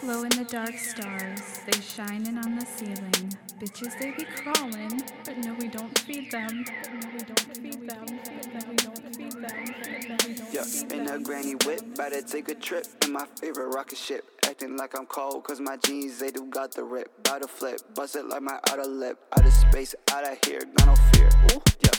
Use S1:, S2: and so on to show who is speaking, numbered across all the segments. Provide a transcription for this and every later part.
S1: Glow in the dark stars, they shining on the ceiling. Bitches, they be crawling, but no, we don't feed them. We don't feed them. We don't feed them.
S2: Yeah, in a granny whip, about to take a trip in my favorite rocket ship. Acting like I'm cold, cause my jeans, they do got the rip. Bout to flip, bust it like my outer lip. Out of space, out of here, got no fear. Ooh, yeah,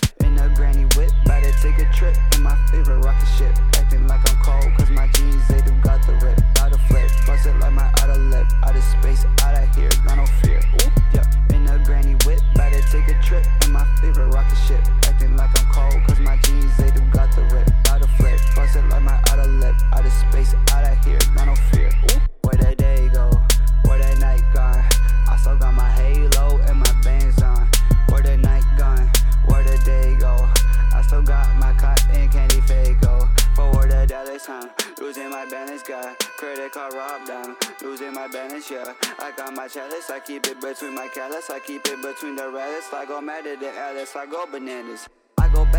S2: my rocket ship. Acting like I'm cold, cause my jeans, they do got the rip. Bout to flip, like my outer lip. Out of space, out of here, no fear. Ooh, where that day go? Where that night gone? I still got my halo and my bands on. Where the night gone? Where the day go? I still got my cotton candy Faygo. Forward the Dallas, huh? Losing my balance, got credit card robbed down. Losing my balance, yeah. I got my chalice, I keep it between my callus. I keep it between the rabbits. I go mad at the Alice, I go bananas. I go Batman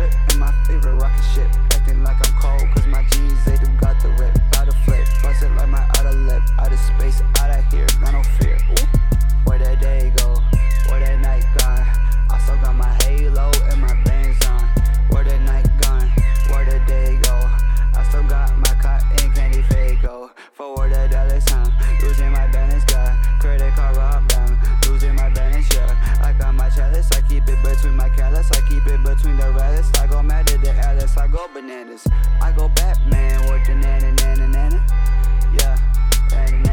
S2: trip in my favorite rocket ship. out bananas. I go Batman with the nana nana nana. Yeah, nana.